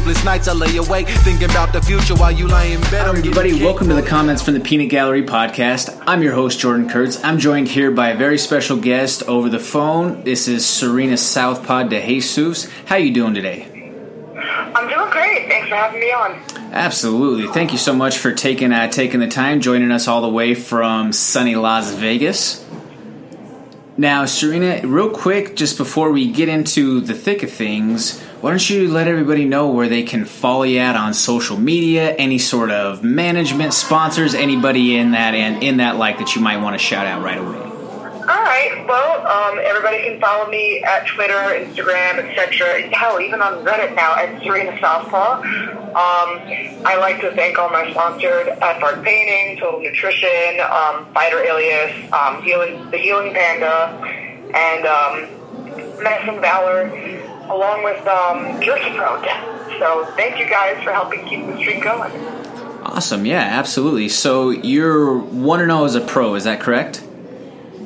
sleepless nights. I lay awake thinking about the future while you lie in bed. Hi, everybody. Welcome to the comments from the Peanut Gallery podcast. I'm your host, Jordan Kurtz. I'm joined here by a very special guest over the phone. This is Serena Southpaw DeJesus. How you doing today? I'm doing great. Thanks for having me on. Absolutely. Thank you so much for taking uh, taking the time, joining us all the way from sunny Las Vegas. Now, Serena, real quick, just before we get into the thick of things, why don't you let everybody know where they can follow you at on social media, any sort of management sponsors, anybody in that and in that like that you might want to shout out right away. All right. Well, um, everybody can follow me at Twitter, Instagram, etc. Hell, even on Reddit now at Serena Southpaw. Um, I like to thank all my sponsors: Athletic Painting, Total Nutrition, um, Fighter Alias, um, Healing, the Healing Panda, and um, Medicine Valor, along with um, Pro. So thank you guys for helping keep the streak going. Awesome. Yeah, absolutely. So you're one and zero as a pro. Is that correct?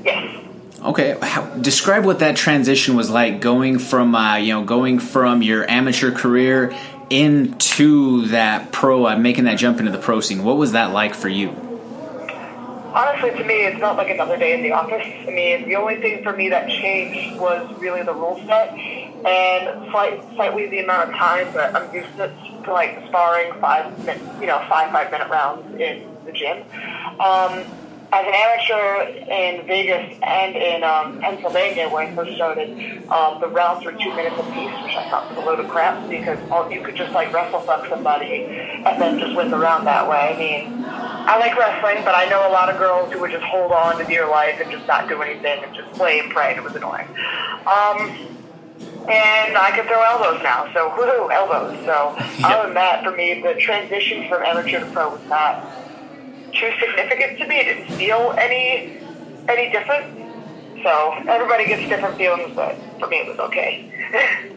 Yes. Okay, How, describe what that transition was like going from uh, you know going from your amateur career into that pro, uh, making that jump into the pro scene. What was that like for you? Honestly, to me, it's not like another day in the office. I mean, the only thing for me that changed was really the rule set and slight, slightly the amount of time that I'm used to, to like sparring five, you know, five five minute rounds in the gym. Um, as an amateur in Vegas and in um, Pennsylvania, where I first started, um, the rounds were two minutes apiece, which I thought was a load of crap because all, you could just like wrestle fuck somebody and then just win the round that way. I mean, I like wrestling, but I know a lot of girls who would just hold on to dear life and just not do anything and just play and pray, and it was annoying. Um, and I can throw elbows now, so woohoo, elbows. So yep. other than that, for me, the transition from amateur to pro was not too significant to me. It didn't feel any any different. So everybody gets different feelings, but for me it was okay.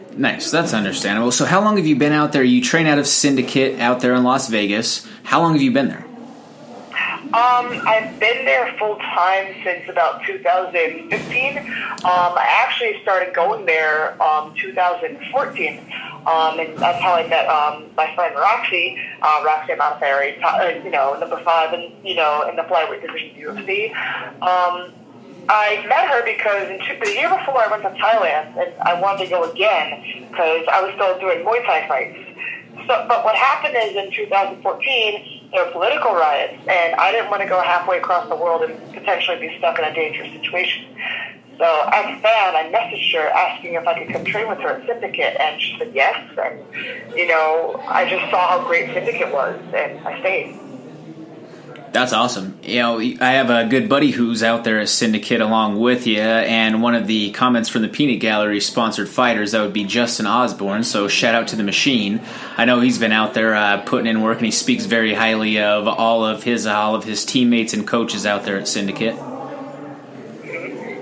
nice, that's understandable. So how long have you been out there? You train out of Syndicate out there in Las Vegas. How long have you been there? Um, I've been there full time since about 2015. Um, I actually started going there um 2014. Um, and that's how I met um, my friend Roxy, uh, Roxy Modafferi, uh, you know, number five, and you know, in the flyweight division of UFC. Um, I met her because in two, the year before I went to Thailand, and I wanted to go again because I was still doing Muay Thai fights. So, but what happened is in 2014 there were political riots, and I didn't want to go halfway across the world and potentially be stuck in a dangerous situation. So as a fan, I messaged her asking if I could come train with her at Syndicate, and she said yes. And you know, I just saw how great Syndicate was, and I stayed. That's awesome. You know, I have a good buddy who's out there at Syndicate along with you, and one of the comments from the Peanut Gallery sponsored fighters that would be Justin Osborne. So shout out to the machine. I know he's been out there uh, putting in work, and he speaks very highly of all of his all of his teammates and coaches out there at Syndicate.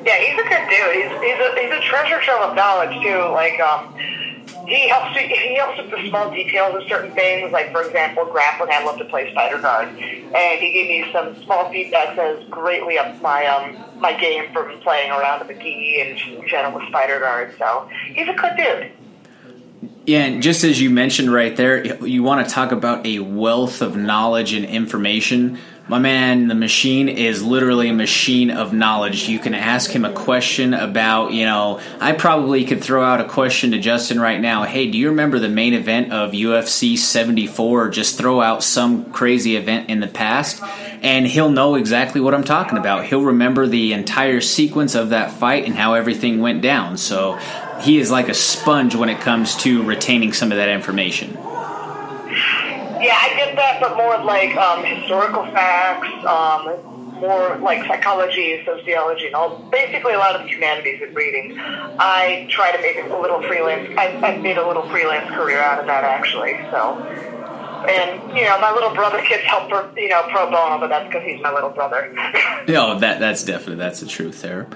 Yeah, he's a good dude. He's he's a he's a treasure trove of knowledge too. Like um, he helps he helps with the small details of certain things. Like for example, grappling. I love to play spider guard, and he gave me some small feedback that has greatly upped my um my game from playing around with the gi and general with spider guard. So he's a good dude. Yeah, and just as you mentioned right there, you want to talk about a wealth of knowledge and information my man, the machine is literally a machine of knowledge. You can ask him a question about, you know, I probably could throw out a question to Justin right now. Hey, do you remember the main event of UFC 74? Just throw out some crazy event in the past, and he'll know exactly what I'm talking about. He'll remember the entire sequence of that fight and how everything went down. So he is like a sponge when it comes to retaining some of that information. That, but more like um, historical facts, um, more like psychology, sociology, and all. Basically, a lot of the humanities and reading. I try to make a little freelance. I, I made a little freelance career out of that, actually. So, and you know, my little brother gets help for you know pro bono, but that's because he's my little brother. no, that that's definitely that's the truth there.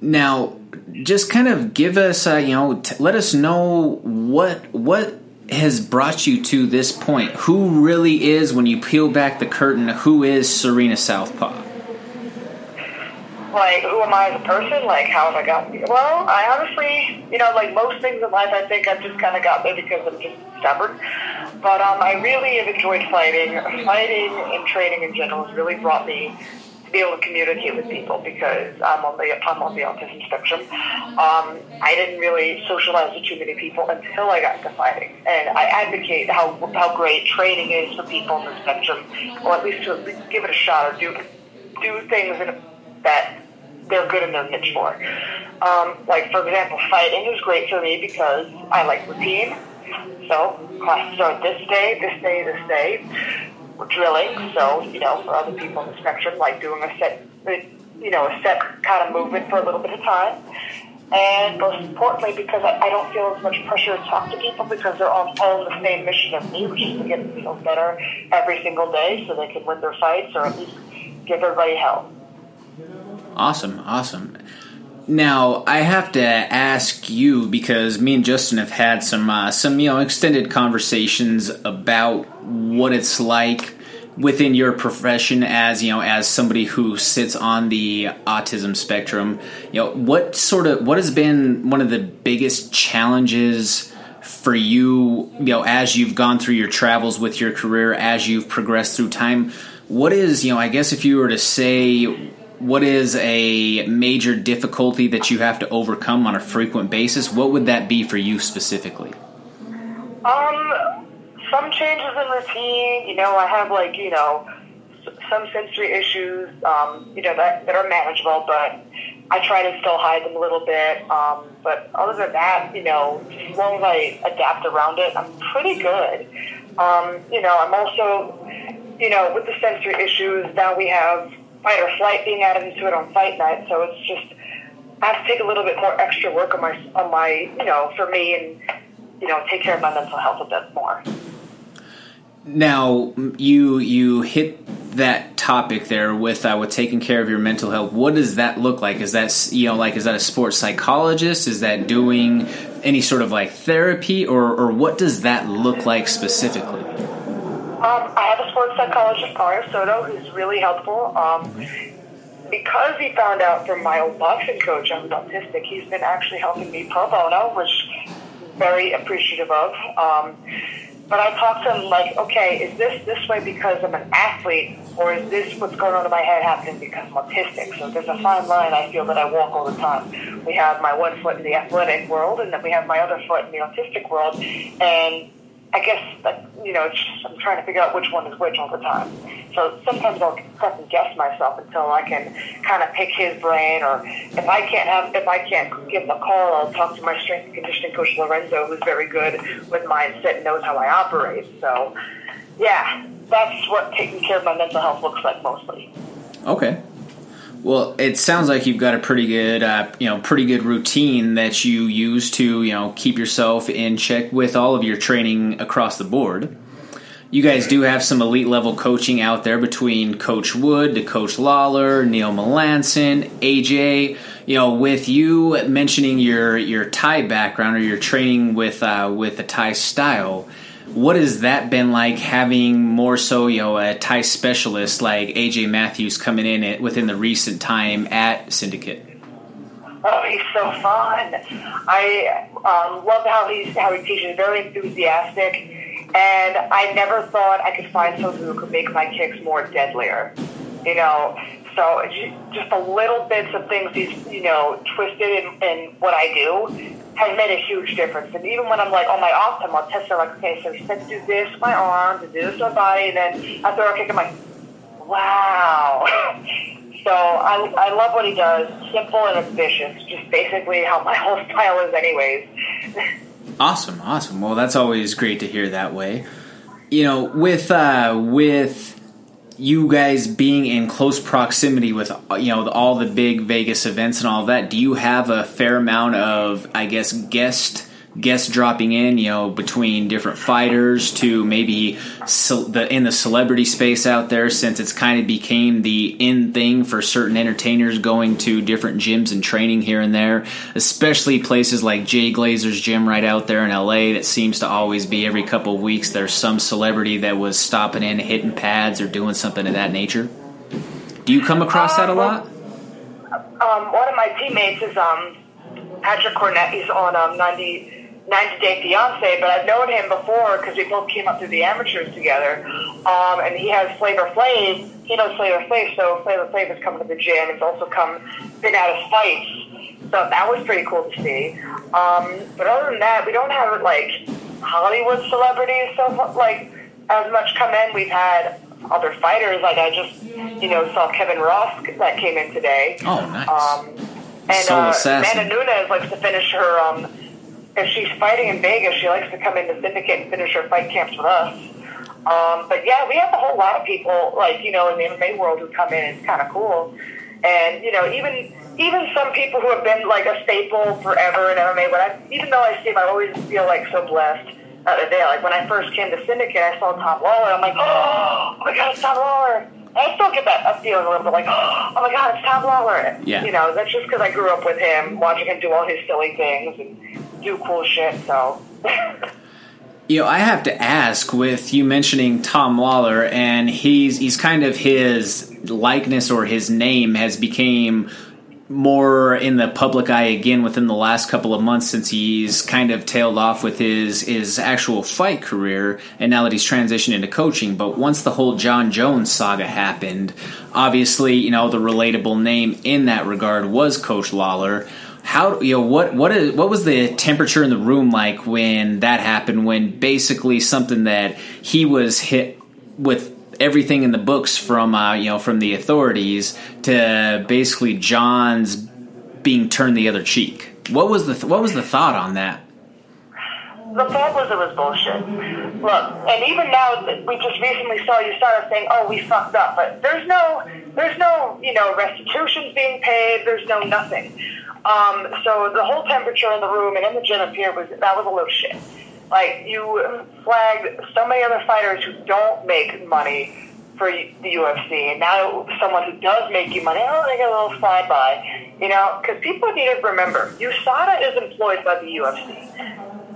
Now, just kind of give us, uh, you know, t- let us know what what has brought you to this point? Who really is, when you peel back the curtain, who is Serena Southpaw? like who am I as a person? Like how have I gotten here? Well, I honestly, you know, like most things in life, I think I've just kind of got there because I'm just stubborn. But um, I really have enjoyed fighting. Fighting and training in general has really brought me to be able to communicate with people because I'm on the I'm on the autism spectrum. Um, I didn't really socialize with too many people until I got into fighting, and I advocate how how great training is for people on the spectrum, or at least to at least give it a shot or do do things that they're good in their niche for. Um, like for example, fighting is great for me because I like routine. So classes start this day, this day, this day. Drilling, so you know, for other people on the spectrum, like doing a set, you know, a set kind of movement for a little bit of time. And most importantly, because I, I don't feel as much pressure to talk to people because they're all, all on the same mission as me, which is to get themselves better every single day so they can win their fights or at least give everybody help. Awesome, awesome. Now I have to ask you because me and Justin have had some uh, some you know extended conversations about what it's like within your profession as you know as somebody who sits on the autism spectrum. You know what sort of what has been one of the biggest challenges for you you know as you've gone through your travels with your career as you've progressed through time. What is you know I guess if you were to say what is a major difficulty that you have to overcome on a frequent basis? What would that be for you specifically? Um, some changes in routine. You know, I have like you know some sensory issues. Um, you know that that are manageable, but I try to still hide them a little bit. Um, but other than that, you know, as long as I adapt around it, I'm pretty good. Um, you know, I'm also, you know, with the sensory issues. Now we have fight or flight being added into it on fight night. So it's just I have to take a little bit more extra work on my on my you know for me and you know take care of my mental health a bit more. Now you you hit that topic there with uh, with taking care of your mental health. What does that look like? Is that you know like is that a sports psychologist? Is that doing any sort of like therapy or or what does that look like specifically? Um, I have a sports psychologist, Mario Soto, who's really helpful. Um, because he found out from my old boxing coach I was autistic, he's been actually helping me pro bono, which I'm very appreciative of. Um, but I talk to him like, okay, is this this way because I'm an athlete, or is this what's going on in my head happening because I'm autistic? So there's a fine line I feel that I walk all the time. We have my one foot in the athletic world, and then we have my other foot in the autistic world, and I guess that you know, just, I'm trying to figure out which one is which all the time. So sometimes I'll second guess myself until I can kind of pick his brain, or if I can't have, if I can't give him a call, I'll talk to my strength and conditioning coach Lorenzo, who's very good with mindset and knows how I operate. So, yeah, that's what taking care of my mental health looks like mostly. Okay. Well, it sounds like you've got a pretty good, uh, you know, pretty good routine that you use to, you know, keep yourself in check with all of your training across the board. You guys do have some elite level coaching out there between Coach Wood to Coach Lawlor, Neil Melanson, AJ. You know, with you mentioning your your Thai background or your training with uh, with the Thai style what has that been like having more so, you know, a Thai specialist like AJ Matthews coming in it within the recent time at Syndicate? Oh, he's so fun. I um, love how he's how he teaches. Very enthusiastic, and I never thought I could find someone who could make my kicks more deadlier. You know, so just a little bits of things he's you know twisted in, in what I do has made a huge difference. And even when I'm like on my off time, I'll test it like, okay, so he said to do this my arms, to do this my body, and then I throw a kick, I'm like, wow. so I, I love what he does. Simple and ambitious. Just basically how my whole style is, anyways. awesome, awesome. Well, that's always great to hear that way. You know, with uh, with you guys being in close proximity with you know all the big Vegas events and all that, do you have a fair amount of I guess guest guests dropping in, you know, between different fighters to maybe the in the celebrity space out there, since it's kind of became the in thing for certain entertainers going to different gyms and training here and there, especially places like Jay Glazer's gym right out there in LA. That seems to always be every couple of weeks there's some celebrity that was stopping in, hitting pads, or doing something of that nature. Do you come across that a lot? um, one of my teammates is um, Patrick Cornett. He's on um, 90, 90 Day Fiance, but I've known him before because we both came up through the amateurs together. Um, and he has Flavor Flav. He knows Flavor Flav, so Flavor Flav has come to the gym. He's also come, been at his fights. So that was pretty cool to see. Um, but other than that, we don't have like Hollywood celebrities so like as much come in. We've had other fighters. Like I just, you know, saw Kevin Ross that came in today. Oh, nice. Um, and Soul uh. Amanda Nunes likes to finish her. Um, if she's fighting in Vegas, she likes to come into Syndicate and finish her fight camps with us. Um, but yeah, we have a whole lot of people, like you know, in the MMA world who come in. It's kind of cool, and you know, even even some people who have been like a staple forever in MMA. When I, even though I see them, I always feel like so blessed. The other day, like when I first came to Syndicate, I saw Tom Lawlor. I'm like, oh, my God, it's Tom Lawlor. I still get that a feeling a little bit like, oh my God, it's Tom Lawlor. Yeah. You know, that's just because I grew up with him, watching him do all his silly things and do cool shit. So. You know, I have to ask with you mentioning Tom Lawlor, and he's he's kind of his likeness or his name has became more in the public eye again within the last couple of months since he's kind of tailed off with his his actual fight career and now that he's transitioned into coaching. But once the whole Jon Jones saga happened obviously you know the relatable name in that regard was coach Lawlor. How you know what what is what was the temperature in the room like when that happened when basically something that he was hit with everything in the books from uh, you know from the authorities to basically Jon's being turned the other cheek. What was the th- what was the thought on that? The thought was it was bullshit. Look, and even now we just recently saw you started saying, "Oh, we fucked up," but there's no, there's no, you know, restitutions being paid. There's no nothing. Um, so the whole temperature in the room and in the gym up here was that was a little shit. Like you flagged so many other fighters who don't make money for the UFC, and now someone who does make you money, oh, they get a little side by, you know, because people need to remember, USADA is employed by the UFC,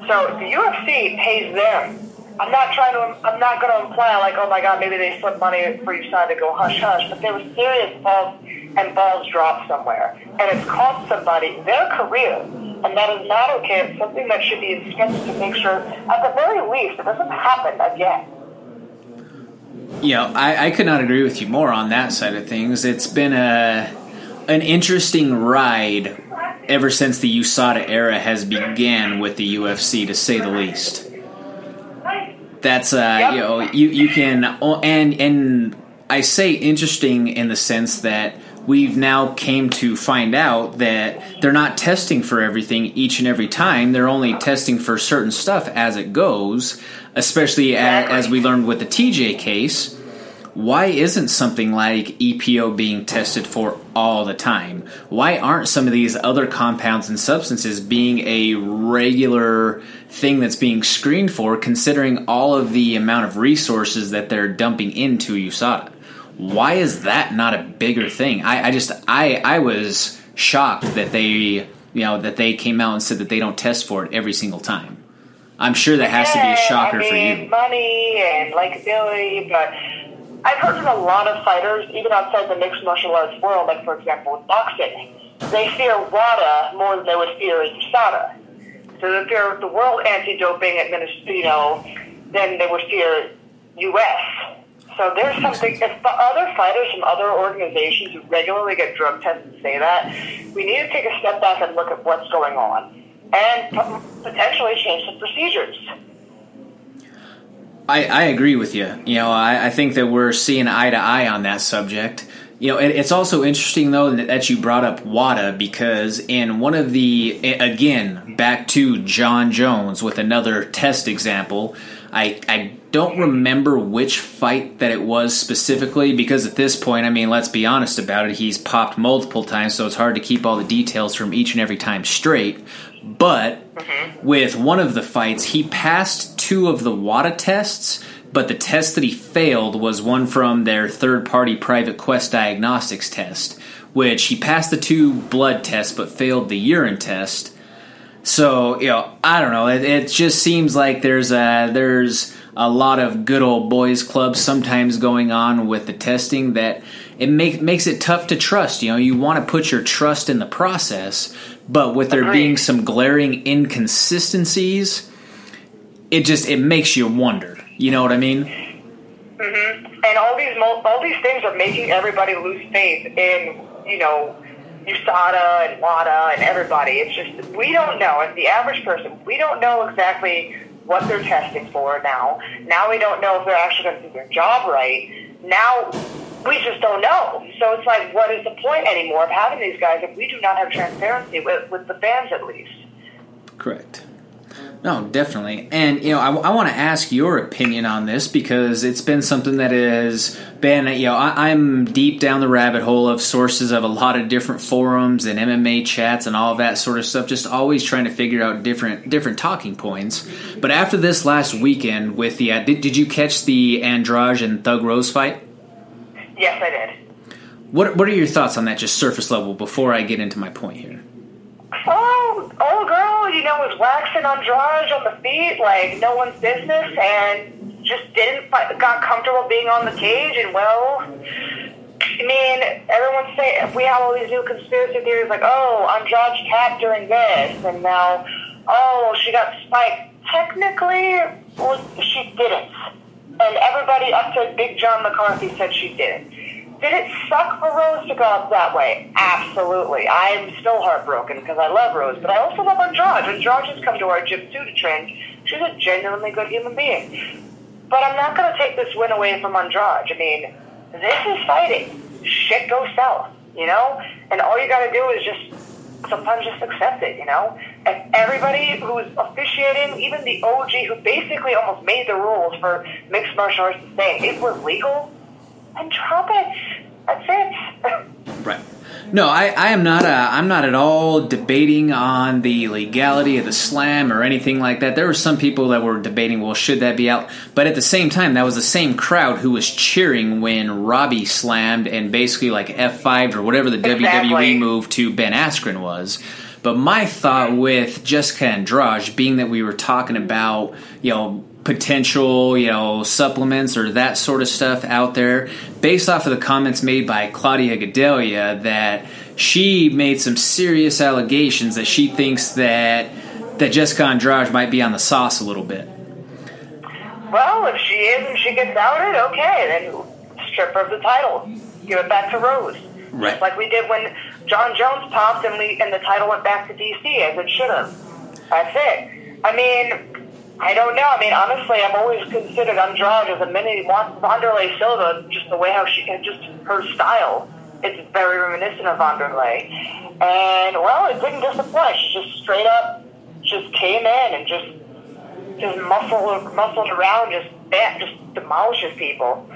so the UFC pays them. I'm not trying to, I'm not going to imply like, oh my god, maybe they slipped money for USADA to go hush hush, but there was serious balls and balls drop somewhere, and it's cost somebody their career and that is not okay. It's something that should be inspected to make sure, at the very least, it doesn't happen again. You know, I, I could not agree with you more on that side of things. It's been a an interesting ride ever since the USADA era has began with the UFC, to say the least. That's uh, Yep. you know, you you can and and I say interesting in the sense that we've now came to find out that they're not testing for everything each and every time. They're only testing for certain stuff as it goes, especially Exactly. as we learned with the TJ case. Why isn't something like EPO being tested for all the time? Why aren't some of these other compounds and substances being a regular thing that's being screened for, considering all of the amount of resources that they're dumping into USADA? Why is that not a bigger thing? I, I just I I was shocked that they you know that they came out and said that they don't test for it every single time. I'm sure that has to be a shocker I mean, for you. Money and likability, but I've heard from a lot of fighters, even outside the mixed martial arts world, like for example with boxing, they fear WADA more than they would fear USADA. So they fear the World Anti-Doping Administration, you know, than they would fear U.S. So there's something. If the other fighters from other organizations who regularly get drug tested say that, we need to take a step back and look at what's going on and potentially change some procedures. I, I agree with you. You know, I, I think that we're seeing eye to eye on that subject. You know, it, it's also interesting though that you brought up WADA because in one of the again back to Jon Jones with another test example. I I don't remember which fight that it was specifically because at this point, I mean, let's be honest about it. He's popped multiple times, so it's hard to keep all the details from each and every time straight. But mm-hmm. with one of the fights, he passed two of the WADA tests, but the test that he failed was one from their third party private Quest Diagnostics test, which he passed the two blood tests but failed the urine test. So, you know, I don't know. It, it just seems like there's a, there's a lot of good old boys clubs sometimes going on with the testing that it make, makes it tough to trust. You know, you want to put your trust in the process, but with there being some glaring inconsistencies, it just it makes you wonder. You know what I mean? Mm-hmm. and all these all these things are making everybody lose faith in you know USADA and WADA and everybody. It's just we don't know. As the average person, we don't know exactly what they're testing for now. Now we don't know if they're actually going to do their job right. Now we just don't know. So it's like, what is the point anymore of having these guys if we do not have transparency with, with the fans at least? Correct. No, definitely. And, you know, I, I want to ask your opinion on this because it's been something that has been, you know, I, I'm deep down the rabbit hole of sources of a lot of different forums and MMA chats and all that sort of stuff, just always trying to figure out different different talking points. But after this last weekend with the, uh, did, did you catch the Andrade and Thug Rose fight? Yes, I did. What, what are your thoughts on that, just surface level, before I get into my point here? Oh, old you know, was waxing Andrade on the feet like no one's business, and just didn't fi- got comfortable being on the cage. And well, I mean, everyone's saying we have all these new conspiracy theories like, oh, Andrade tapped during this, and now, oh, she got spiked. Technically, she didn't, and everybody up to Big John McCarthy said she didn't. Did it suck for Rose to go up that way? Absolutely. I'm still heartbroken because I love Rose, but I also love Andrade. Andrade has come to our gym too to train. She's a genuinely good human being. But I'm not going to take this win away from Andrade. I mean, this is fighting. Shit goes south, you know? And all you got to do is just sometimes just accept it, you know? And everybody who's officiating, even the OG who basically almost made the rules for mixed martial arts to say it was legal, and it. That's it. Right. No, I, I am not. Uh, I'm not at all debating on the legality of the slam or anything like that. There were some people that were debating, well, should that be out? But at the same time, that was the same crowd who was cheering when Robbie slammed and basically like F5'd or whatever the Exactly. WWE move to Ben Askren was. But my thought with Jessica Andrade, being that we were talking about, you know, potential, you know, supplements or that sort of stuff out there, based off of the comments made by Claudia Gadelha, that she made some serious allegations that she thinks that that Jessica Andrade might be on the sauce a little bit. well, if she is and she gets outed, okay, then strip her of the title. Give it back to Rose. Right. Just like we did when Jon Jones popped and, we, and the title went back to DC as it should have. That's it. I mean, I don't know. I mean, honestly, I've always considered Andrade as a mini Wanderlei Silva, just the way how she, can, just her style. It's very reminiscent of Wanderlei. And, well, it didn't disappoint. She just straight up just came in and just just muscled, muscled around, just bam, just demolishes people.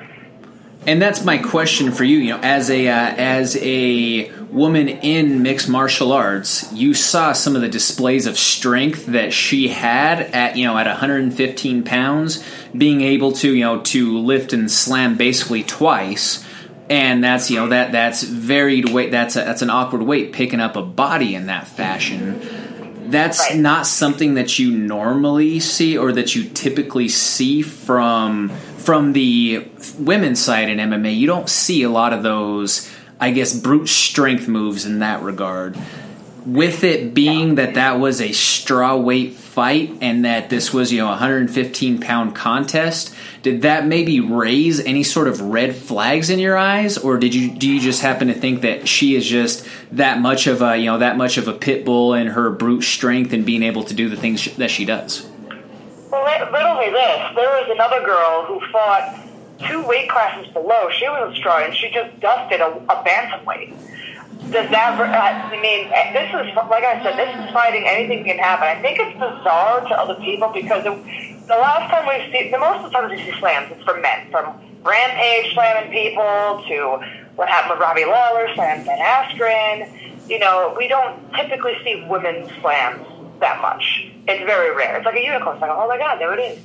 And that's my question for you. You know, as a uh, as a woman in mixed martial arts, you saw some of the displays of strength that she had at you know at 115 pounds, being able to you know to lift and slam basically twice. And that's you know that that's varied weight. That's a, that's an awkward weight picking up a body in that fashion. That's Right. not something that you normally see or that you typically see from from the women's side in MMA. You don't see a lot of those, I guess, brute strength moves in that regard. With it being that that was a straw weight fight and that this was you know a 115 pound contest, did that maybe raise any sort of red flags in your eyes, or did you do you just happen to think that she is just that much of a you know that much of a pit bull in her brute strength and being able to do the things that she does? Well, li- literally this. There was another girl who fought two weight classes below. She was straw, and she just dusted a, a bantamweight. Does that? Uh, I mean, uh, this is like I said. This is fighting. Anything can happen. I think it's bizarre to other people because the, the last time we see, the most of the times we see slams, it's from men, from Rampage slamming people to what happened with Robbie Lawler slamming Ben Askren. You know, we don't typically see women slams that much. It's very rare. It's like a unicorn. It's like, oh my god, there it is.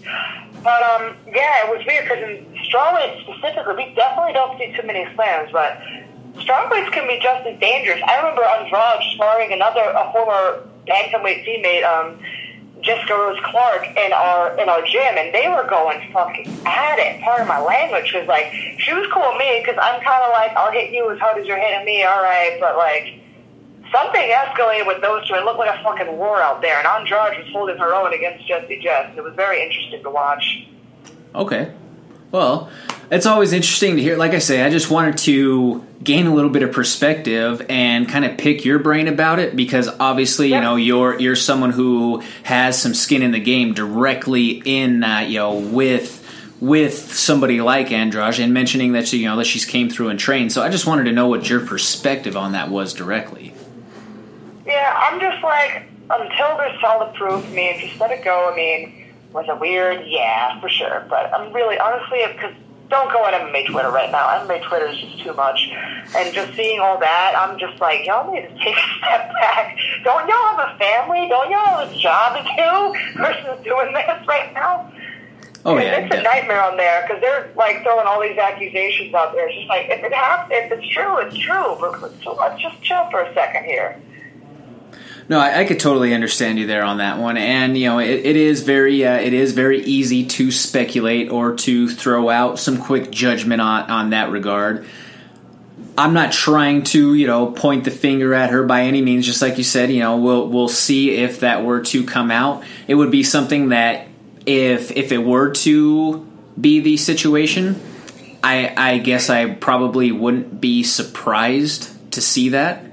But um, yeah, it was weird because in strawweight specifically, we definitely don't see too many slams. But strawweights can be just as dangerous. I remember Andrade sparring another a former bantamweight teammate, um, Jessica Rose Clark in our in our gym, and they were going fucking at it. Part of my language was like, she was cool with me because I'm kind of like, I'll hit you as hard as you're hitting me, all right, but like. Something escalated with those two. It looked like a fucking war out there, and Andrade was holding her own against Jessie Jess. It was very interesting to watch. Okay. Well, it's always interesting to hear. Like I say, I just wanted to gain a little bit of perspective and kind of pick your brain about it because obviously, Yeah. you know, you're you're someone who has some skin in the game directly in that, you know, with with somebody like Andrade and mentioning that she, you know that she's came through and trained. So I just wanted to know what your perspective on that was directly. Yeah, I'm just like, until there's solid proof, I mean, just let it go. I mean, was it weird? Yeah, for sure. But I'm really, honestly, because don't go on MMA Twitter right now. MMA Twitter is just too much. And just seeing all that, I'm just like, y'all need to take a step back. Don't y'all have a family? Don't y'all have a job to do versus doing this right now? Oh yeah, it's a nightmare on there because they're like throwing all these accusations out there. It's just like if it happens, if it's true, it's true. But so let's just chill for a second here. No, I, I could totally understand you there on that one, and you know it, it is very uh, it is very easy to speculate or to throw out some quick judgment on on that regard. I'm not trying to you know point the finger at her by any means. Just like you said, you know we'll we'll see if that were to come out. It would be something that if if it were to be the situation, I I guess I probably wouldn't be surprised to see that.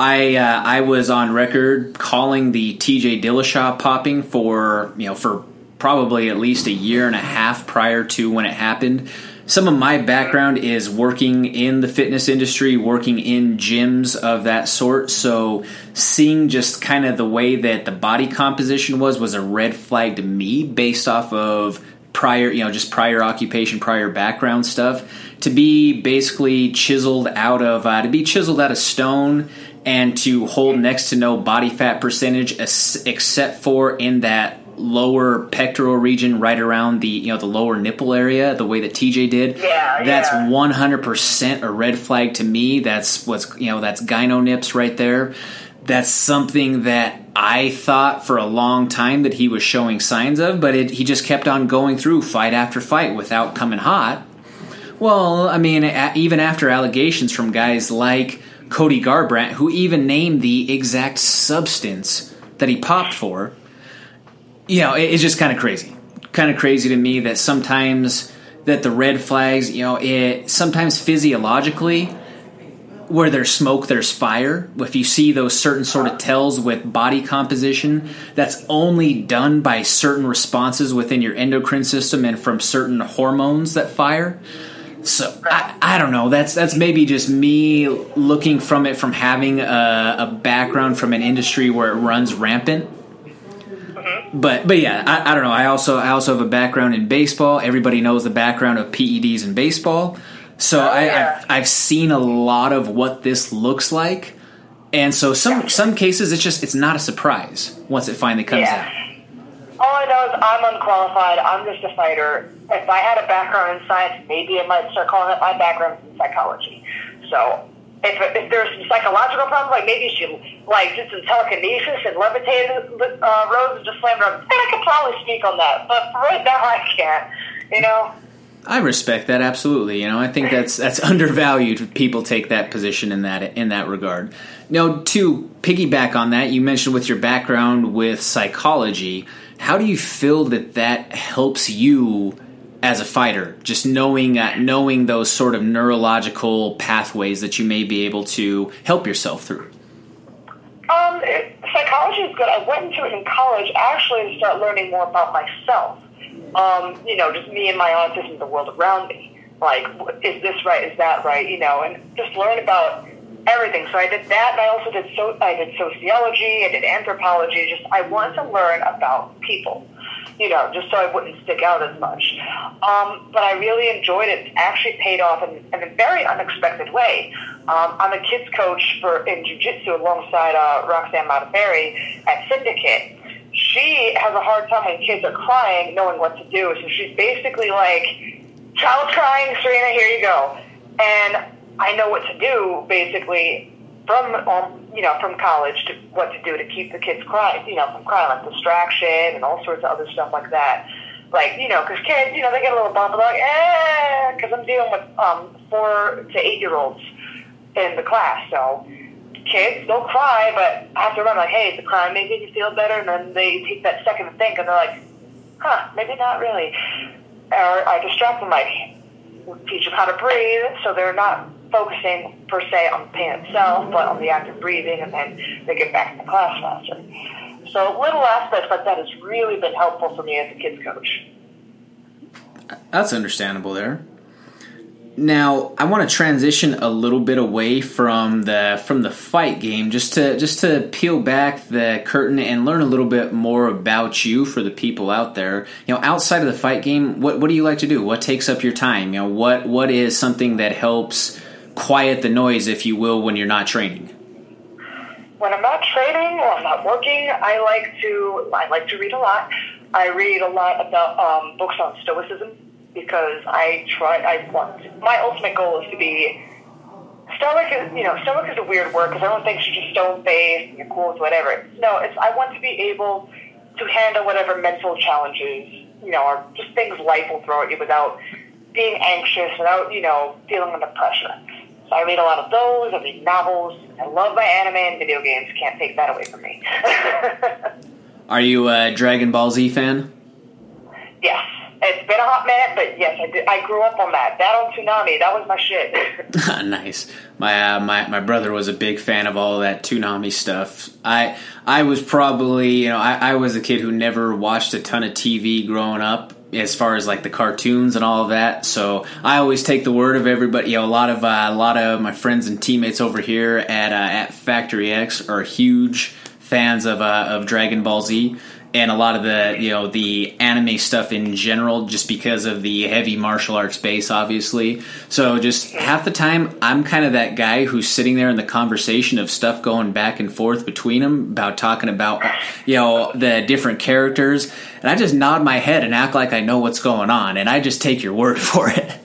I uh, I was on record calling the TJ Dillashaw popping for you know for probably at least a year and a half prior to when it happened. Some of my background is working in the fitness industry, working in gyms of that sort. So seeing just kind of the way that the body composition was was a red flag to me based off of prior, you know, just prior occupation, prior background stuff. To be basically chiseled out of, uh, to be chiseled out of stone and to hold next to no body fat percentage except for in that lower pectoral region right around the you know the lower nipple area the way that TJ did. Yeah, that's yeah. 100% a red flag to me. That's what's you know that's gyno nips right there. That's something that I thought for a long time that he was showing signs of but it, he just kept on going through fight after fight without coming hot. Well, I mean, a- even after allegations from guys like Cody Garbrandt, who even named the exact substance that he popped for, you know, it- it's just kind of crazy. Kind of crazy to me that sometimes that the red flags, you know, it sometimes physiologically where there's smoke, there's fire. If you see those certain sort of tells with body composition, that's only done by certain responses within your endocrine system and from certain hormones that fire. So I, I don't know. That's that's maybe just me looking from it from having a, a background from an industry where it runs rampant. Uh-huh. But but yeah, I, I don't know. I also I also have a background in baseball. Everybody knows the background of PEDs in baseball. So oh, I, yeah. I've, I've seen a lot of what this looks like, and so some some cases it's just it's not a surprise once it finally comes Yeah. out. All I know is I'm unqualified. I'm just a fighter. If I had a background in science, maybe I might start calling it my background in psychology. So if, if there's some psychological problems, like maybe she like did some telekinesis and levitated uh, Rose and just slammed her, then I could probably speak on that. But for right now, I can't. You know. I respect that absolutely. You know, I think that's that's undervalued. People take that position in that in that regard. Now, to piggyback on that, you mentioned with your background with psychology, how do you feel that that helps you as a fighter? Just knowing uh, knowing those sort of neurological pathways that you may be able to help yourself through. Um, it, psychology is good. I went into it in college actually to start learning more about myself. Um, you know, just me and my autism, the world around me. Like, is this right? Is that right? You know, and just learn about everything. So I did that, and I also did so. I did sociology. I did anthropology. Just I want to learn about people. You know, just so I wouldn't stick out as much. Um, but I really enjoyed it. It actually paid off in, in a very unexpected way. Um, I'm a kids coach for in jiu-jitsu alongside uh, Roxanne Modafferi at Syndicate. She has a hard time when kids are crying, knowing what to do. So she's basically like, "Child's crying, Serena, here you go." And I know what to do basically from um, you know, from college to what to do to keep the kids quiet, you know, from crying, like distraction and all sorts of other stuff like that. Like, you know, because kids, you know, they get a little bump, like, eh, because I'm dealing with um, four to eight year olds in the class. So kids, they'll cry, but I have to remember, like, hey, the crying making you feel better, and then they take that second to think, and they're like, huh, maybe not really. Or I distract them, like, teach them how to breathe, so they're not focusing per se on the pain itself, but on the act of breathing, and then they get back to the class faster. So little aspects like that has really been helpful for me as a kids coach. That's understandable there. Now, I want to transition a little bit away from the from the fight game just to just to peel back the curtain and learn a little bit more about you for the people out there. You know, outside of the fight game, what what do you like to do? What takes up your time? You know, what what is something that helps quiet the noise, if you will, when you're not training? When I'm not training or I'm not working, I like to I like to read a lot. I read a lot about um, books on stoicism because I try. I want my ultimate goal is to be stoic. Is you know stoic is a weird word because everyone thinks you're just stone faced, you're cool with whatever. No, it's I want to be able to handle whatever mental challenges you know or just things life will throw at you without being anxious, without you know feeling under pressure. So I read a lot of those. I read novels. I love my anime and video games. Can't take that away from me. Are you a Dragon Ball Z fan? yes. It's been a hot minute, but yes, I, did, I grew up on that. That on Toonami, that was my shit. nice. My uh, my my brother was a big fan of all of that Toonami stuff. I I was probably you know I, I was a kid who never watched a ton of TV growing up as far as like the cartoons and all of that. So I always take the word of everybody. You know, a lot of uh, a lot of my friends and teammates over here at uh, at Factory X are huge fans of uh, of Dragon Ball Z and a lot of the you know the anime stuff in general just because of the heavy martial arts base obviously. So just half the time i'm kind of that guy who's sitting there in the conversation of stuff going back and forth between them about talking about you know the different characters and i just nod my head and act like i know what's going on and i just take your word for it.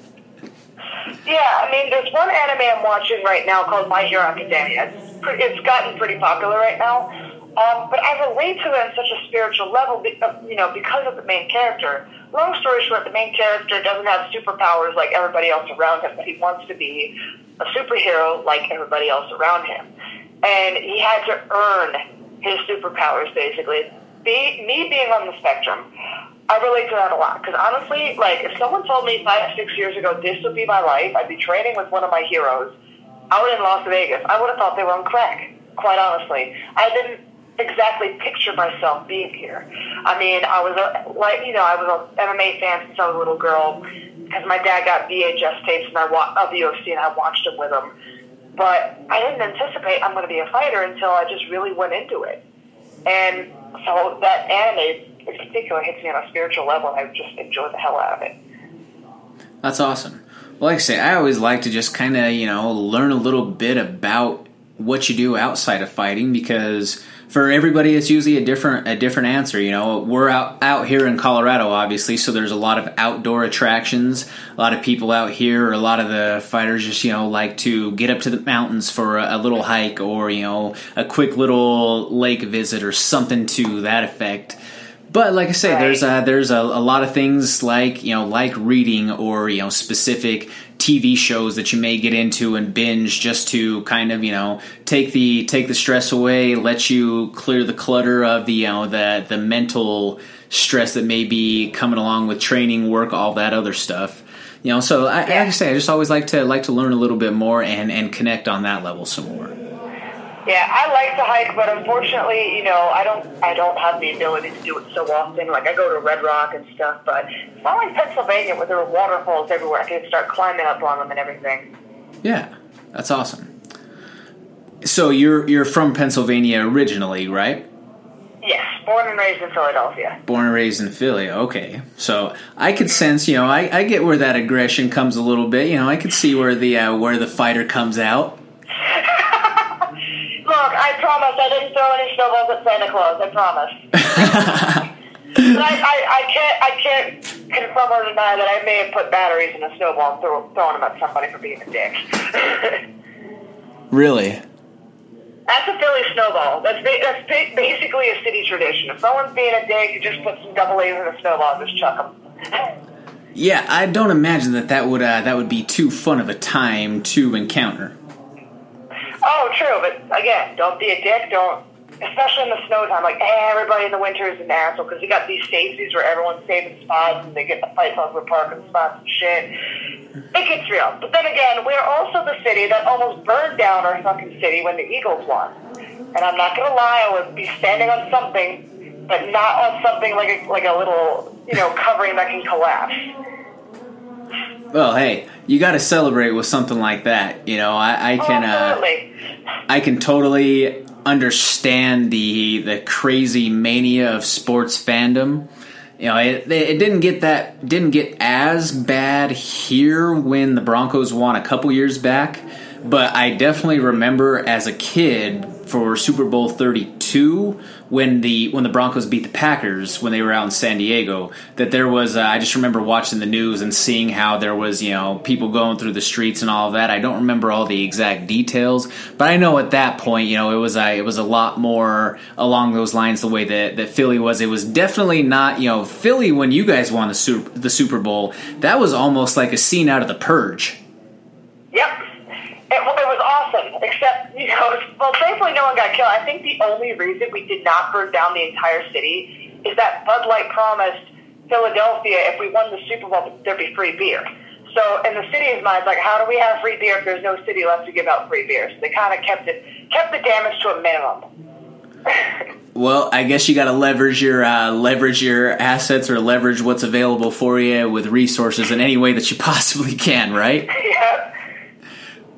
Yeah i mean there's one anime i'm watching right now called my hero academia. It's, it's gotten pretty popular right now um, but I relate to it on such a spiritual level, uh, you know, because of the main character. Long story short, the main character doesn't have superpowers like everybody else around him, but he wants to be a superhero like everybody else around him. And he had to earn his superpowers, basically. Be, me being on the spectrum, I relate to that a lot. Because honestly, like, if someone told me five, six years ago this would be my life, I'd be training with one of my heroes out in Las Vegas, I would have thought they were on crack, quite honestly. I didn't exactly picture myself being here. I mean, I was a, like, you know, I was an MMA fan since I was a little girl because my dad got VHS tapes and I wa- of the UFC and I watched them with him. But I didn't anticipate I'm going to be a fighter until I just really went into it. And so that anime in particular hits me on a spiritual level and I just enjoy the hell out of it. That's awesome. Well, like I say, I always like to just kind of, you know, learn a little bit about what you do outside of fighting because for everybody it's usually a different a different answer you know? We're out out here in colorado obviously so there's a lot of outdoor attractions. A lot of people out here or a lot of the fighters just you know like to get up to the mountains for a, a little hike or you know a quick little lake visit or something to that effect. But like I say, right. there's a, there's a, a, lot of things like you know like reading or you know specific TV shows that you may get into and binge just to kind of you know take the take the stress away, let you clear the clutter of the you know the the mental stress that may be coming along with training, work, all that other stuff. You know, so I, yeah. like I say, I just always like to like to learn a little bit more and and connect on that level some more. Yeah, I like to hike, but unfortunately, you know, I don't I don't have the ability to do it so often. Like I go to Red Rock and stuff, but it's not like Pennsylvania where there are waterfalls everywhere. I can start climbing up on them and everything. Yeah, that's awesome. So you're you're from Pennsylvania originally, right? Yes, born and raised in Philadelphia. Born and raised in Philly. Okay, so I could sense, you know, I, I get where that aggression comes a little bit. You know, I could see where the uh, where the fighter comes out. Look, I promise I didn't throw any snowballs at Santa Claus. I promise. but I, I, I can't I can't confirm or deny that I may have put batteries in a snowball and throw, thrown them at somebody for being a dick. really? That's a Philly snowball. That's ba- that's ba- basically a city tradition. If someone's being a dick, you just put some double A's in a snowball and just chuck them. Yeah, I don't imagine that that would uh, that would be too fun of a time to encounter. Oh, true, but again, don't be a dick. Don't, especially in the snow time. Like everybody in the winter is an asshole because you got these safeties where everyone's saving spots and they get the fights over parking spots and shit. It gets real. But then again, we're also the city that almost burned down our fucking city when the Eagles won. And I'm not gonna lie, I would be standing on something, but not on something like a, like a little, you know, covering that can collapse. Well, hey, you got to celebrate with something like that. You know, I, I can uh, I can totally understand the the crazy mania of sports fandom. You know, it, it didn't get that didn't get as bad here when the Broncos won a couple years back, but I definitely remember as a kid for Super Bowl 32 when the when the Broncos beat the Packers when they were out in San Diego that there was uh, I just remember watching the news and seeing how there was you know people going through the streets and all of that. I don't remember all the exact details but I know at that point you know it was a, it was a lot more along those lines the way that, that Philly was. It was definitely not you know Philly when you guys won the Super, the Super Bowl that was almost like a scene out of the purge. Yep. It, it was awesome, except, you know, well, thankfully no one got killed. I think the only reason we did not burn down the entire city is that Bud Light promised Philadelphia if we won the Super Bowl, there'd be free beer. So in the city's mind, like, how do we have free beer if there's no city left to give out free beer? So they kind of kept it, kept the damage to a minimum. Well, I guess you got to leverage your uh, leverage your assets or leverage what's available for you with resources in any way that you possibly can, right? yeah.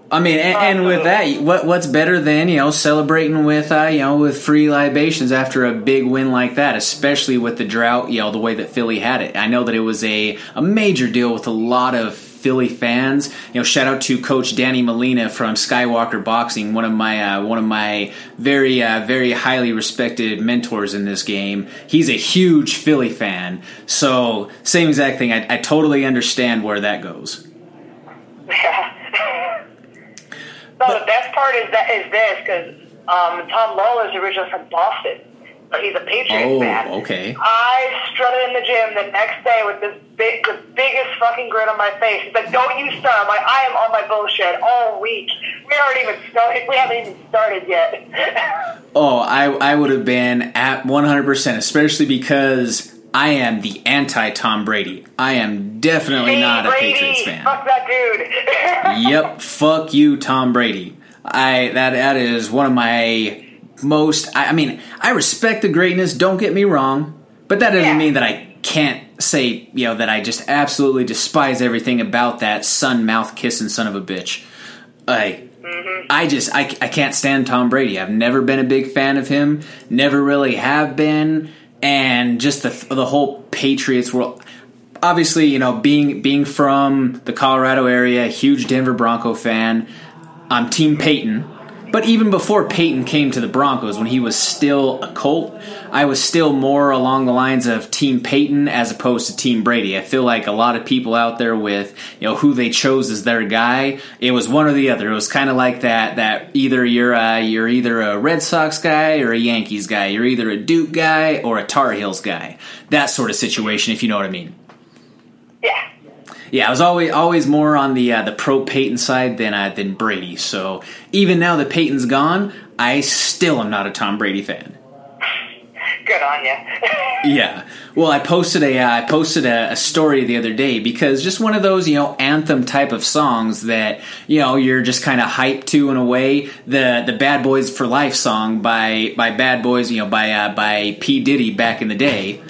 I mean, and, and with that, what what's better than you know celebrating with uh, you know with free libations after a big win like that, especially with the drought, you know the way that Philly had it. I know that it was a a major deal with a lot of Philly fans. You know, shout out to Coach Danny Molina from Skywalker Boxing, one of my uh, one of my very uh, very highly respected mentors in this game. He's a huge Philly fan, so same exact thing. I, I totally understand where that goes. No, the best part is that is this because um, Tom Lawlor is originally from Boston, but he's a Patriots Oh, fan. okay. I strutted in the gym the next day with this big, the biggest fucking grin on my face. He's like, "Don't you start!" I'm like, "I am on my bullshit all week. We aren't even started. We haven't even started yet." Oh, I I would have been at 100%, especially because I am the anti Tom Brady. I am definitely Hey, not a Brady, Patriots fan. Fuck that dude. yep, fuck you, Tom Brady. I that that is one of my most. I, I mean, I respect the greatness. Don't get me wrong, but that doesn't Yeah. mean that I can't say you know that I just absolutely despise everything about that sun mouth kissing son of a bitch. I. Mm-hmm. I just I, I can't stand Tom Brady. I've never been a big fan of him. Never really have been, and just the the whole Patriots world. Obviously, you know, being being from the Colorado area, huge Denver Bronco fan. I'm Team Peyton. But even before Peyton came to the Broncos, when he was still a Colt, I was still more along the lines of Team Peyton as opposed to Team Brady. I feel like a lot of people out there with you know who they chose as their guy, it was one or the other. It was kind of like that that either you're a, you're either a Red Sox guy or a Yankees guy. You're either a Duke guy or a Tar Heels guy. That sort of situation, if you know what I mean. yeah. Yeah, I was always always more on the uh, the pro Peyton side than uh, than Brady. So even now that Peyton's gone, I still am not a Tom Brady fan. Good on you. Yeah. Well, I posted a uh, I posted a, a story the other day because just one of those you know anthem type of songs that you know you're just kind of hyped to in a way. The the Bad Boys for Life song by by Bad Boys you know by uh, by P Diddy back in the day.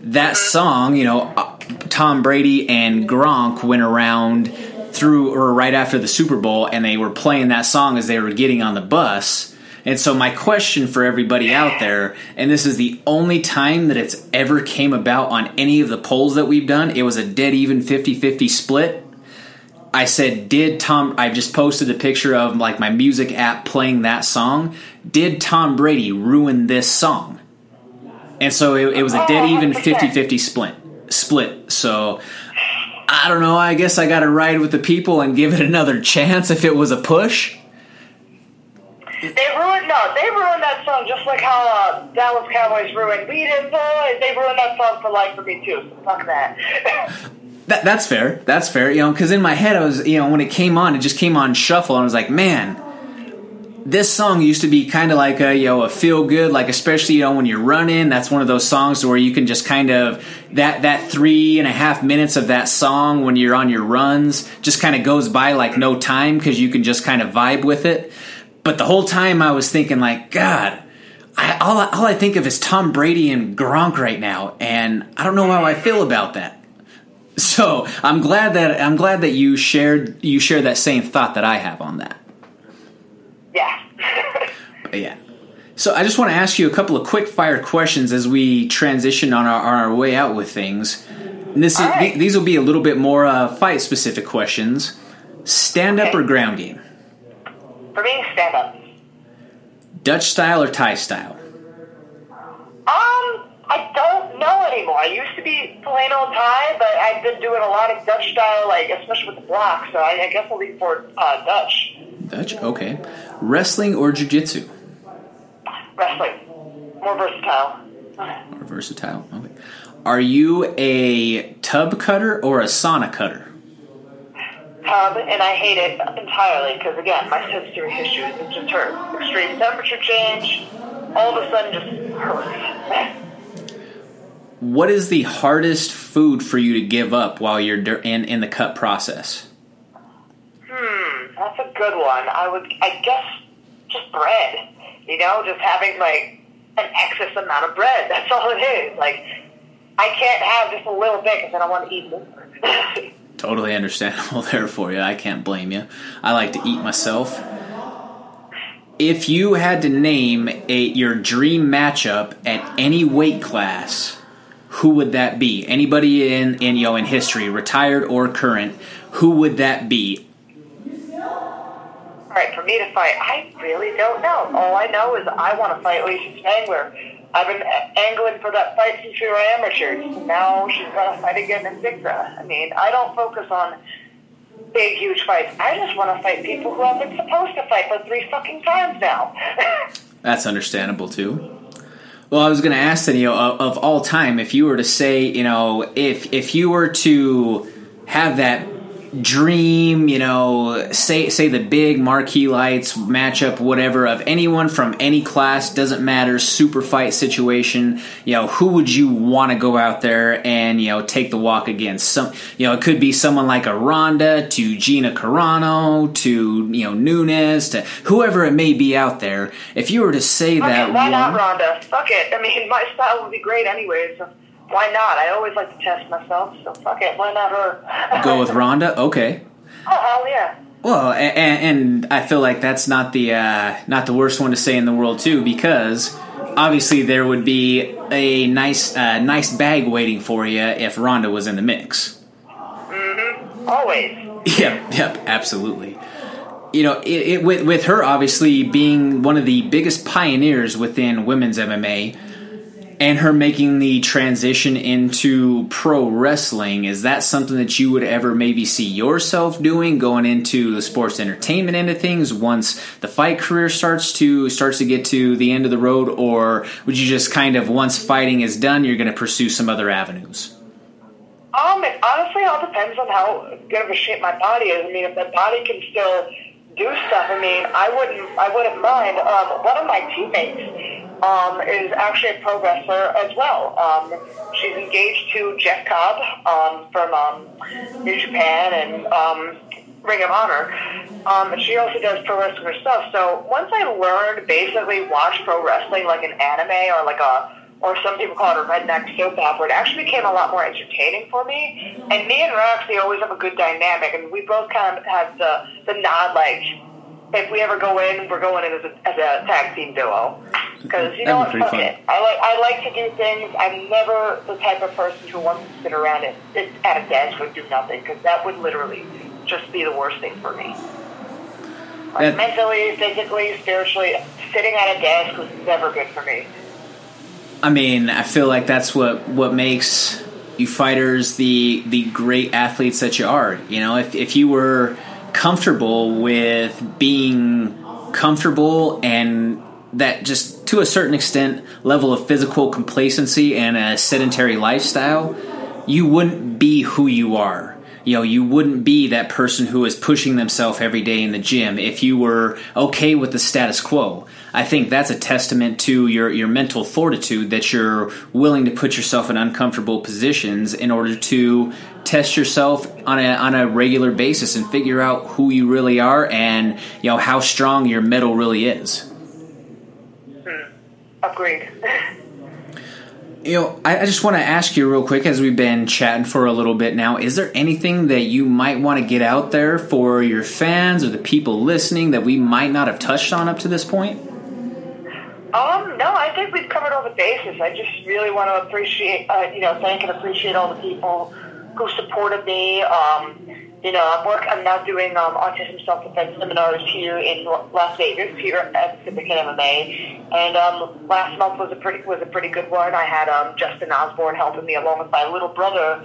That song, you know, Tom Brady and Gronk went around through or right after the Super Bowl and they were playing that song as they were getting on the bus. And so my question for everybody out there, and this is the only time that it's ever came about on any of the polls that we've done, it was a dead even 50-50 split. I said, did Tom I just posted a picture of like my music app playing that song. Did Tom Brady ruin this song? And so it, it was a dead oh, even 50-50 split. Split. So I don't know. I guess I got to ride with the people and give it another chance if it was a push. They ruined no, they ruined that song just like how uh, Dallas Cowboys ruined "Beat It Boys." They ruined that song for life for me too. So fuck that. That, that's fair. That's fair. You know, because in my head, I was, you know, when it came on, it just came on shuffle, and I was like, man, this song used to be kind of like a, you know, a feel good, like especially you know when you're running. That's one of those songs where you can just kind of that that three and a half minutes of that song when you're on your runs just kind of goes by like no time because you can just kind of vibe with it. But the whole time I was thinking like, God. I, all, I, all I think of is Tom Brady and Gronk right now, and I don't know how I feel about that. So I'm glad that I'm glad that you shared you share that same thought that I have on that. Yeah. So I just want to ask you a couple of quick fire questions as we transition on our, on our way out with things. And this is, right. th- these will be a little bit more uh, fight specific questions. Stand up or ground game? for me, stand up. Dutch style or Thai style? Um, I don't know anymore. I used to be plain old Thai, but I've been doing a lot of Dutch style, like especially with the block. So I, I guess I'll lean for uh, Dutch Dutch, okay. Wrestling or jiu jitsu? Wrestling, more versatile. More versatile? Okay. Are you a tub cutter or a sauna cutter? Tub, and I hate it entirely because again, my sensory issues it just hurt. Extreme temperature change, all of a sudden just hurts. What is the hardest food for you to give up while you're in, in the cut process? Hmm, that's a good one. I would, I guess, just bread. You know, just having like an excess amount of bread. That's all it is. Like, I can't have just a little bit because then I want to eat more. Totally understandable there for you. I can't blame you. I like to eat myself. If you had to name a your dream matchup at any weight class, who would that be? Anybody in in you know in history, retired or current, who would that be? Right, for me to fight, I really don't know. All I know is I want to fight Alicia Spangler. I've been angling for that fight since we were amateurs. Now she's got to fight again in Sigma. I mean, I don't focus on big, huge fights. I just want to fight people who I've been supposed to fight for three fucking times now. That's understandable too. Well, I was going to ask then, you know, of, of all time, if you were to say, you know, if if you were to have that dream, you know, say say the big marquee lights matchup, whatever, of anyone from any class, doesn't matter, super fight situation, you know, who would you want to go out there and you know take the walk against? Some, you know, it could be someone like a Ronda to Gina Carano to you know Nunes to whoever it may be out there. If you were to say Fuck that it, why not one- Ronda? Fuck it. I mean, my style would be great anyway, so why not? I always like to test myself, so fuck it. Why not her? go with Ronda, okay. Oh, hell yeah. Well, and, and I feel like that's not the uh, not the worst one to say in the world too, because obviously there would be a nice uh, nice bag waiting for you if Ronda was in the mix. Mm-hmm. Always. Yep, yep, absolutely. You know, it, it, with with her obviously being one of the biggest pioneers within women's MMA, and her making the transition into pro wrestling, is that something that you would ever maybe see yourself doing, going into the sports entertainment end of things once the fight career starts to starts to get to the end of the road, or would you just kind of once fighting is done, you're going to pursue some other avenues? Um, it honestly all depends on how good of a shape my body is. I mean, if my body can still do stuff, I mean, I wouldn't, I wouldn't mind. Um, one of my teammates, um, is actually a pro wrestler as well. Um, she's engaged to Jeff Cobb, um, from, um, New Japan and, um, Ring of Honor. Um, and she also does pro wrestling herself. So once I learned basically watch pro wrestling like an anime or like a or some people call it a redneck soap opera. It actually became a lot more entertaining for me. And me and Roxy always have a good dynamic, and we both kind of have the the nod like. If we ever go in, we're going in as a, as a tag team duo. Because you know what, That'd be pretty fuck it. I like I like to do things. I'm never the type of person who wants to sit around and sit at a desk and do nothing. Because that would literally just be the worst thing for me. Like mentally, physically, spiritually, sitting at a desk was never good for me. I mean, I feel like that's what what makes you fighters the the great athletes that you are. You know, if if you were comfortable with being comfortable and that just to a certain extent level of physical complacency and a sedentary lifestyle, you wouldn't be who you are. You know, you wouldn't be that person who is pushing themselves every day in the gym if you were okay with the status quo. I think that's a testament to your, your mental fortitude that you're willing to put yourself in uncomfortable positions in order to test yourself on a on a regular basis and figure out who you really are and you know how strong your metal really is. Agreed. You know, I, I just want to ask you real quick as we've been chatting for a little bit now. Is there anything that you might want to get out there for your fans or the people listening that we might not have touched on up to this point? Um, no, I think we've covered all the bases. I just really want to appreciate, uh, you know, thank and appreciate all the people who supported me. Um, you know, I'm work. I'm now doing um, autism self-defense seminars here in Las Vegas, here at Syndicate MMA. And um, last month was a pretty was a pretty good one. I had um, Justin Osborne helping me along with my little brother,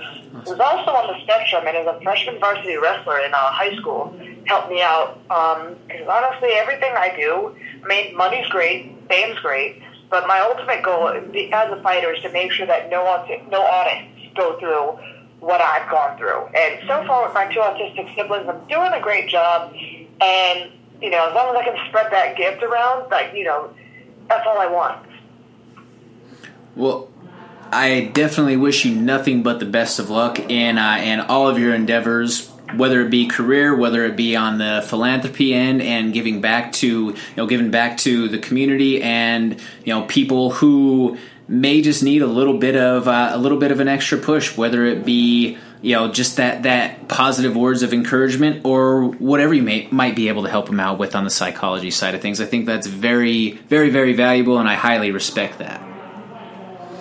who's also on the spectrum and is a freshman varsity wrestler in uh, high school. Helped me out because honestly, everything I do, I mean, money's great, fame's great, but my ultimate goal as a fighter is to make sure that no no audits go through what I've gone through. And so far with my two autistic siblings, I'm doing a great job. And, you know, as long as I can spread that gift around, like, you know, that's all I want. Well, I definitely wish you nothing but the best of luck in uh, in all of your endeavors, whether it be career, whether it be on the philanthropy end and giving back to you know giving back to the community and you know people who may just need a little bit of uh, a little bit of an extra push, whether it be you know just that that positive words of encouragement or whatever you may might be able to help them out with on the psychology side of things. I think that's very very very valuable, and I highly respect that.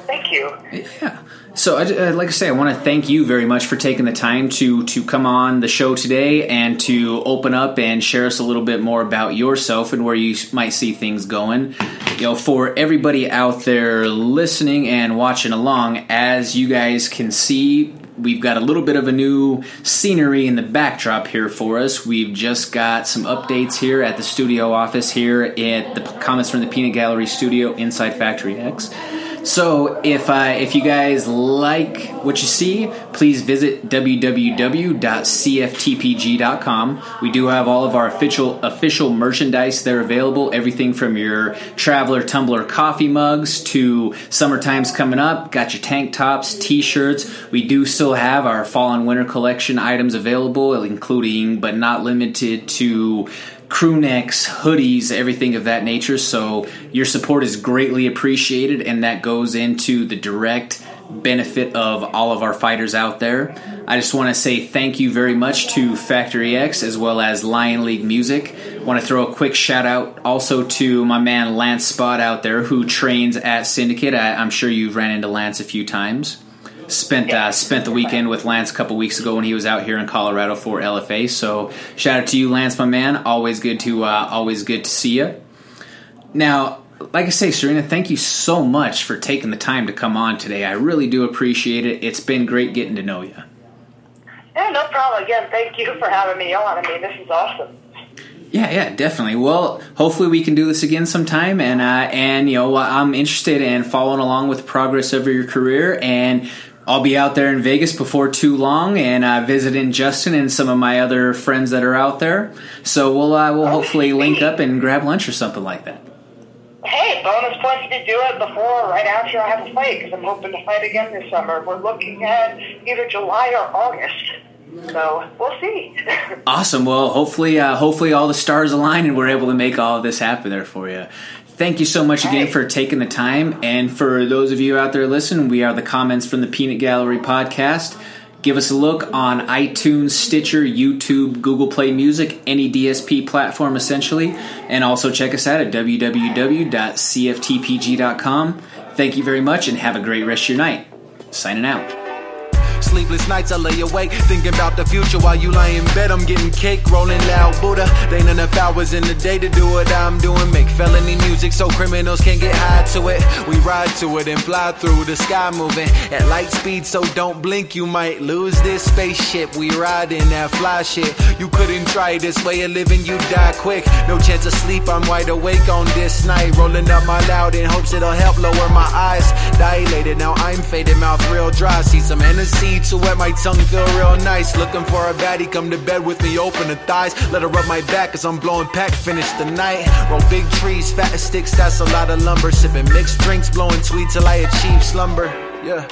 Thank you. Yeah. So, I, uh, like I say, I want to thank you very much for taking the time to to come on the show today and to open up and share us a little bit more about yourself and where you might see things going. You know, for everybody out there listening and watching along, as you guys can see, we've got a little bit of a new scenery in the backdrop here for us. We've just got some updates here at the studio office here at the comments from the Peanut Gallery studio inside Factory X. So if uh, if you guys like what you see, please visit www.cftpg.com. We do have all of our official official merchandise there available. Everything from your traveler tumbler coffee mugs to summertime's coming up. Got your tank tops, t-shirts. We do still have our fall and winter collection items available, including but not limited to crew necks, hoodies, everything of that nature. So your support is greatly appreciated, and that goes into the direct benefit of all of our fighters out there. I just want to say thank you very much to Factory X as well as Lion League Music. I want to throw a quick shout out also to my man Lance Spot out there who trains at Syndicate. I, am sure you've ran into Lance a few times spent uh, spent the weekend with Lance a couple weeks ago when he was out here in Colorado for LFA. So shout out to you, Lance, my man. Always good to uh, always good to see you. Now, like I say, Serena, thank you so much for taking the time to come on today. I really do appreciate it. It's been great getting to know you. Yeah, no problem. Again, thank you for having me on. I mean, this is awesome. Yeah, yeah, definitely. Well, hopefully we can do this again sometime, and uh, and you know I'm interested in following along with the progress of your career, and I'll be out there in Vegas before too long and uh, visiting Justin and some of my other friends that are out there. So we'll uh, we'll hopefully link up and grab lunch or something like that. Hey, bonus points if you do it before right after I have a fight because I'm hoping to fight again this summer. We're looking at either July or August. So we'll see. awesome. Well, hopefully, uh, hopefully all the stars align and we're able to make all of this happen there for you. Thank you so much again for taking the time. And for those of you out there listening, we are the comments from the Peanut Gallery podcast. Give us a look on iTunes, Stitcher, YouTube, Google Play Music, any DSP platform essentially. And also check us out at www.cftpg.com. Thank you very much and have a great rest of your night. Signing out. Sleepless nights, I lay awake, thinking about the future while you lie in bed. I'm getting cake, rolling loud Buddha. They ain't enough hours in the day to do what I'm doing. Make felony music so criminals can't get high to it. We ride to it and fly through the sky moving at light speed, so don't blink, you might lose this spaceship. We ride in that fly shit. You couldn't try this way of living, you die quick. No chance of sleep, I'm wide awake on this night. Rolling up my loud in hopes it'll help lower my eyes. Dilated, now I'm faded, mouth real dry. See some Hennessy to wet my tongue feel real nice. Looking for a baddie, come to bed with me, open the thighs. Let her rub my back as I'm blowing pack, finish the night. Roll big trees, fat sticks, that's a lot of lumber. Sipping mixed drinks, blowing sweet till I achieve slumber. Yeah.